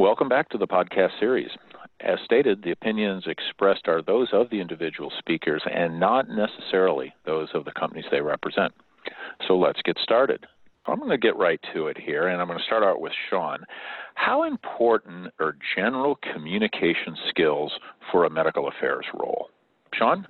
Welcome back to the podcast series. As stated, the opinions expressed are those of the individual speakers and not necessarily those of the companies they represent. So let's get started. I'm going to get right to it here, and I'm going to start out with Sean. How important are general communication skills for a medical affairs role? Sean?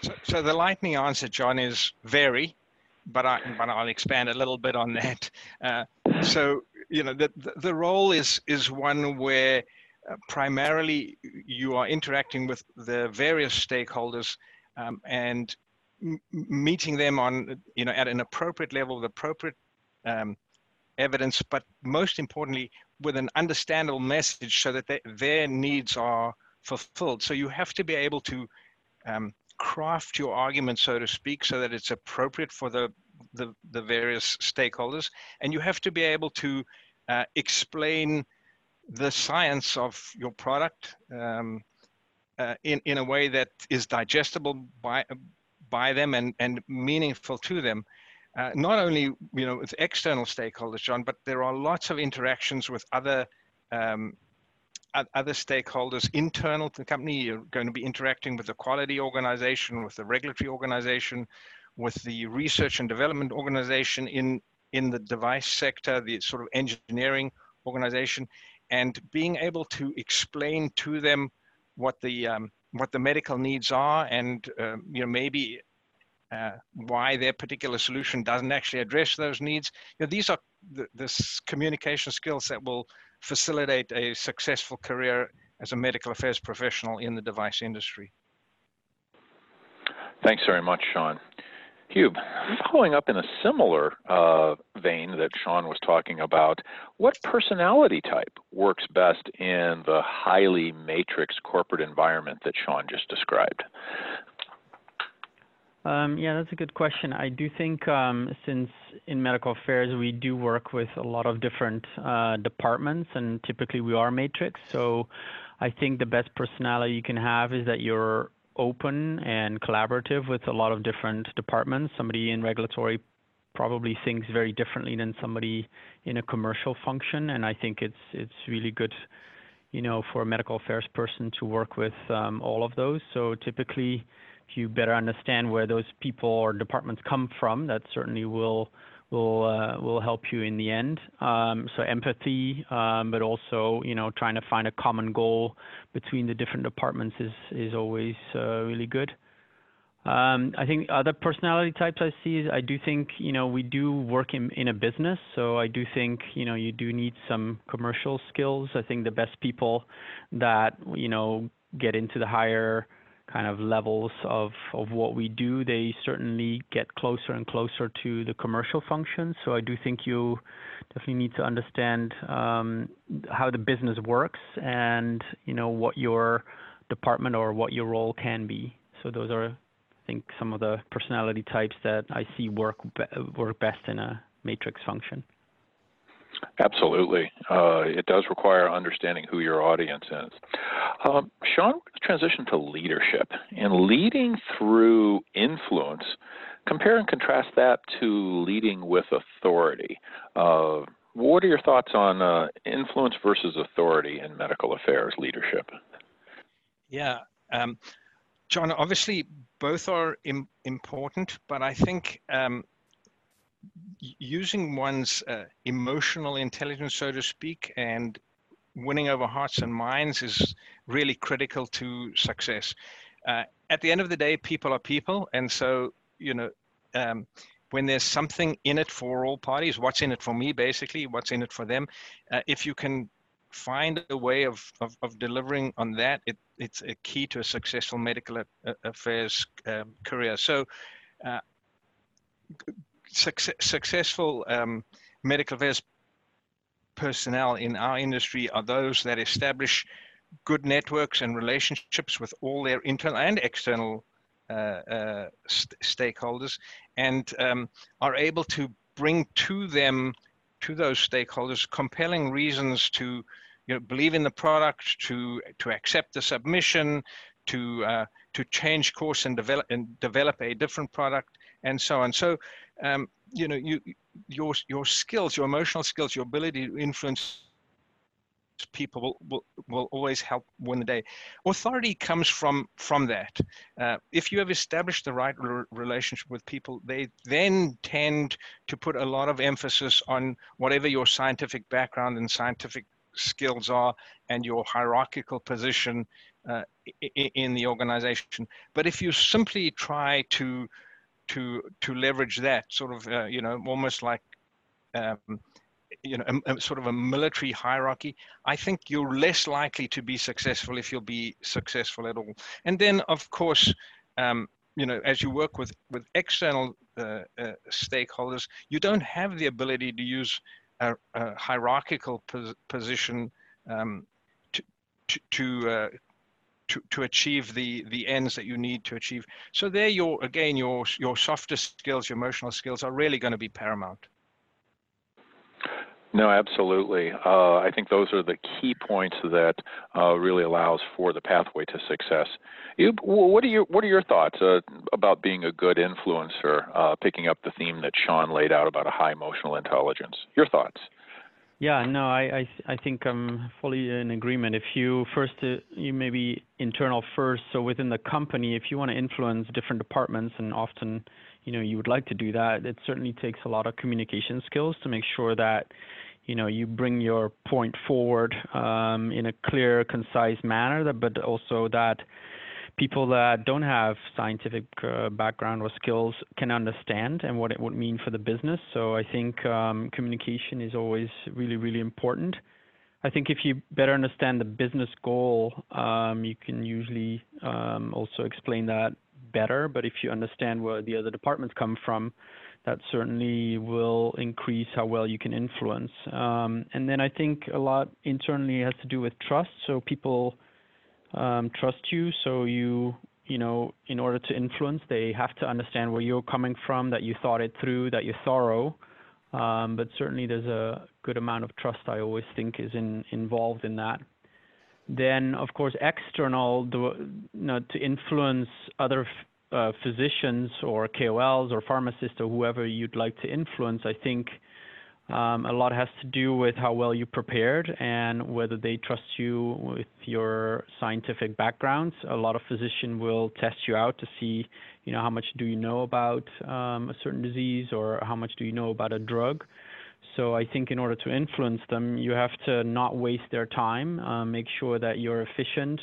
So, so the lightning answer, John, is very, but, I, but I'll expand a little bit on that. Uh, so, you know, the, the role is, is one where uh, primarily you are interacting with the various stakeholders um, and meeting them on, you know, at an appropriate level with appropriate um, evidence, but most importantly, with an understandable message so that they, their needs are fulfilled. So you have to be able to um, craft your argument, so to speak, so that it's appropriate for the, the, the various stakeholders. And you have to be able to uh, explain the science of your product um, uh, in, in a way that is digestible by, by them and, and meaningful to them uh, not only you know with external stakeholders, John, but there are lots of interactions with other um, other stakeholders internal to the company. You're going to be interacting with the quality organization, with the regulatory organization, with the research and development organization in in the device sector, the sort of engineering organization, and being able to explain to them what the um, what the medical needs are, and um, you know maybe uh, why their particular solution doesn't actually address those needs. You know, these are the this communication skills that will facilitate a successful career as a medical affairs professional in the device industry. Thanks very much, Sean. Hugh, following up in a similar uh, vein that Sean was talking about, what personality type works best in the highly matrix corporate environment that Sean just described? Um, yeah, that's a good question. I do think um, since in medical affairs we do work with a lot of different uh, departments, and typically we are matrix. So I think the best personality you can have is that you're open and collaborative with a lot of different departments. Somebody in regulatory probably thinks very differently than somebody in a commercial function, and I think it's it's really good, you know, for a medical affairs person to work with um, all of those. So typically if you better understand where those people or departments come from, that certainly will will uh, will help you in the end. Um, so empathy, um, but also you know trying to find a common goal between the different departments is is always uh, really good. Um, I think other personality types I see is I do think you know we do work in in a business, so I do think you know you do need some commercial skills. I think the best people that you know get into the higher kind of levels of, what we do, they certainly get closer and closer to the commercial function. So I do think you definitely need to understand um, how the business works and you know what your department or what your role can be. So those are, I think, some of the personality types that I see work work best in a matrix function. Absolutely. Uh, it does require understanding who your audience is. Um, Sean, transition to leadership and leading through influence. Compare and contrast that to leading with authority. Uh, what are your thoughts on uh, influence versus authority in medical affairs leadership? Yeah, um, John, obviously both are Im- important, but I think um, using one's uh, emotional intelligence, so to speak, and winning over hearts and minds is really critical to success. Uh, at the end of the day, people are people, and so you know, um, when there's something in it for all parties, what's in it for me, basically, what's in it for them, uh, if you can find a way of, of, of, delivering on that, it, it's a key to a successful medical affairs um, career. So, uh, success, successful um, medical affairs personnel in our industry are those that establish good networks and relationships with all their internal and external uh, uh, st- stakeholders and um, are able to bring to them to those stakeholders compelling reasons to you know, believe in the product to to accept the submission to uh, to change course and develop and develop a different product and so on so um, you know, you, your, your skills, your emotional skills, your ability to influence people will, will, will always help win the day. Authority comes from from that. Uh, if you have established the right re- relationship with people, they then tend to put a lot of emphasis on whatever your scientific background and scientific skills are and your hierarchical position uh, in the organization. But if you simply try to to to leverage that sort of uh, you know almost like um, you know a, a sort of a military hierarchy. I think you're less likely to be successful if you'll be successful at all. And then of course um, you know as you work with with external uh, uh, stakeholders you don't have the ability to use a, a hierarchical pos- position um, to to to, uh, to, to achieve the the ends that you need to achieve. So there, your again your your softer skills, your emotional skills are really going to be paramount. No, absolutely. Uh, I think those are the key points that uh, really allows for the pathway to success. Hugh, what are your What are your thoughts uh, about being a good influencer? Uh, picking up the theme that Sean laid out about a high emotional intelligence. Your thoughts? Yeah, no, I I, I think I'm fully in agreement. If you first uh, you maybe internal first, so within the company, if you want to influence different departments, and often you know you would like to do that, it certainly takes a lot of communication skills to make sure that you know you bring your point forward um, in a clear, concise manner, but also that people that don't have scientific uh, background or skills can understand and what it would mean for the business. So I think um, communication is always really, really important. I think if you better understand the business goal, um, you can usually um, also explain that better. But if you understand where the other departments come from, that certainly will increase how well you can influence. Um, and then I think a lot internally has to do with trust. So people um, trust you, so you you know in order to influence, they have to understand where you're coming from, that you thought it through, that you're thorough. Um, but certainly there's a good amount of trust I always think is in, involved in that. Then of course external, you know, to influence other uh, physicians or KOLs or pharmacists or whoever you'd like to influence, I think um, a lot has to do with how well you prepared and whether they trust you with your scientific backgrounds. A lot of physicians will test you out to see, you know, how much do you know about um, a certain disease or how much do you know about a drug. So I think in order to influence them, you have to not waste their time. Uh, make sure that you're efficient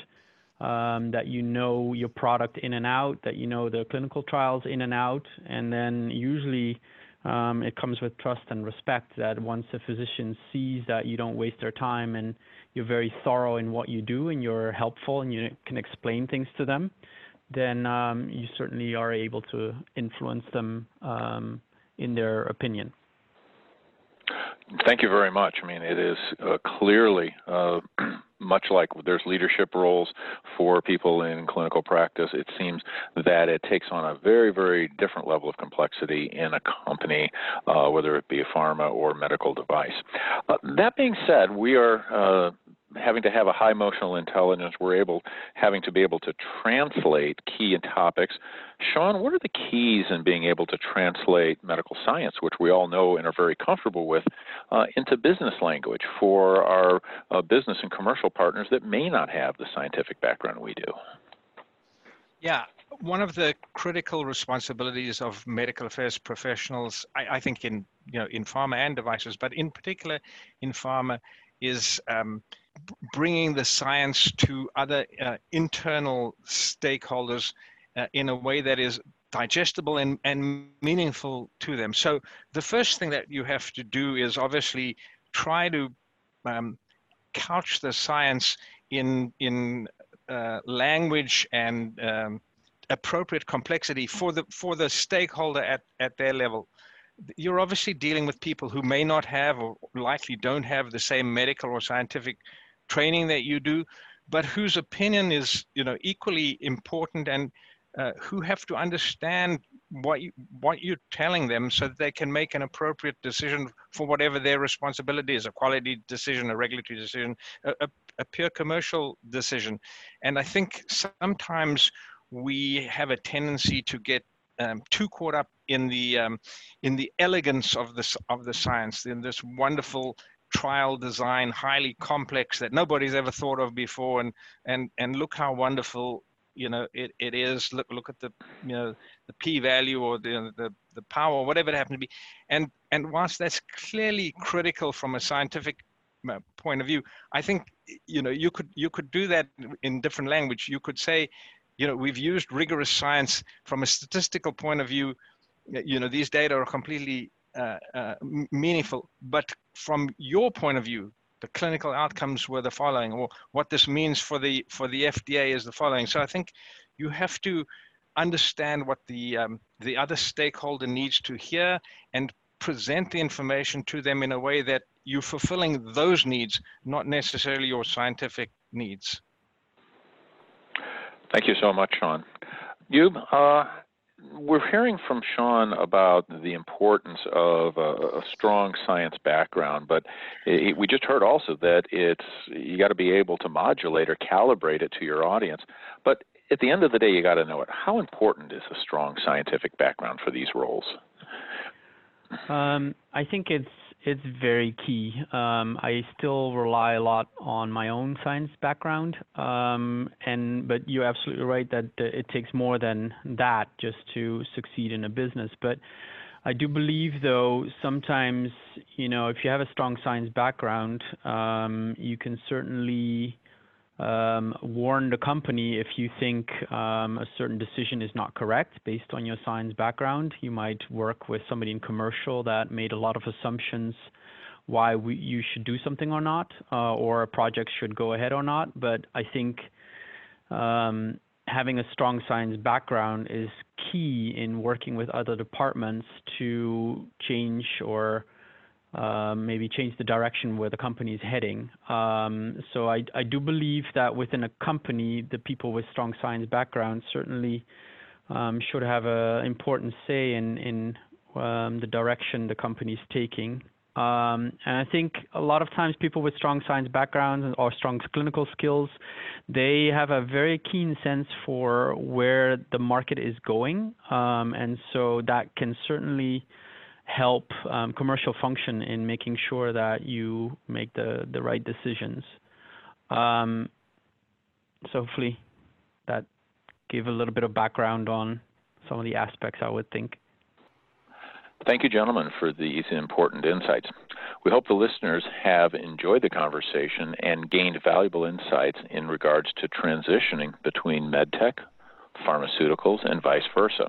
um, that you know your product in and out, that you know the clinical trials in and out, and then usually um, it comes with trust and respect that once a physician sees that you don't waste their time and you're very thorough in what you do and you're helpful and you can explain things to them, then um, you certainly are able to influence them um, in their opinion. Thank you very much. I mean, it is uh, clearly uh, much like there's leadership roles for people in clinical practice. It seems that it takes on a very, very different level of complexity in a company, uh, whether it be a pharma or medical device. Uh, that being said, we are uh, having to have a high emotional intelligence, we're able having to be able to translate key topics. Sean, what are the keys in being able to translate medical science, which we all know and are very comfortable with, uh, into business language for our uh, business and commercial partners that may not have the scientific background we do? Yeah, one of the critical responsibilities of medical affairs professionals, I, I, think in you know in pharma and devices, but in particular in pharma, is um, bringing the science to other uh, internal stakeholders uh, in a way that is digestible and, and meaningful to them. So the first thing that you have to do is obviously try to um, couch the science in in uh, language and um, appropriate complexity for the for the stakeholder at, at their level you're obviously dealing with people who may not have or likely don't have the same medical or scientific training that you do, but whose opinion is you know equally important and uh, who have to understand what you, what you're telling them so that they can make an appropriate decision for whatever their responsibility is a quality decision a regulatory decision a, a, a pure commercial decision. And i think sometimes we have a tendency to get um, too caught up in the um, in the elegance of this of the science, in this wonderful trial design, highly complex that nobody's ever thought of before, and and and look how wonderful you know it, it is. Look look at the you know the p value or the the the power, whatever it happens to be, and and whilst that's clearly critical from a scientific uh, point of view, I think you know you could you could do that in different language. You could say, you know, we've used rigorous science from a statistical point of view. You know, these data are completely meaningful. But from your point of view, the clinical outcomes were the following, or what this means for the for the FDA is the following. So I think you have to understand what the um, the other stakeholder needs to hear and present the information to them in a way that you're fulfilling those needs, not necessarily your scientific needs. Thank you so much, Sean. Hugh, uh, we're hearing from Sean about the importance of a, a strong science background, but it, we just heard also that it's you got to be able to modulate or calibrate it to your audience. But at the end of the day, you got to know it. How important is a strong scientific background for these roles? Um, I think it's it's very key. Um, I still rely a lot on my own science background, um, and but you're absolutely right that it takes more than that just to succeed in a business. But I do believe, though, sometimes you know if you have a strong science background, um, you can certainly um, warn the company if you think um, a certain decision is not correct based on your science background. You might work with somebody in commercial that made a lot of assumptions why we, you should do something or not, uh, or a project should go ahead or not. But I think um, having a strong science background is key in working with other departments to change or maybe change the direction where the company is heading. Um, so I, do believe that within a company, the people with strong science backgrounds certainly um, should have an important say in, um, the direction the company is taking. And I think a lot of times people with strong science backgrounds or strong clinical skills, they have a very keen sense for where the market is going. And so that can certainly help um, commercial function in making sure that you make the, the right decisions. Um, so hopefully that gave a little bit of background on some of the aspects I would think. Thank you, gentlemen, for these important insights. We hope the listeners have enjoyed the conversation and gained valuable insights in regards to transitioning between medtech, pharmaceuticals, and vice versa.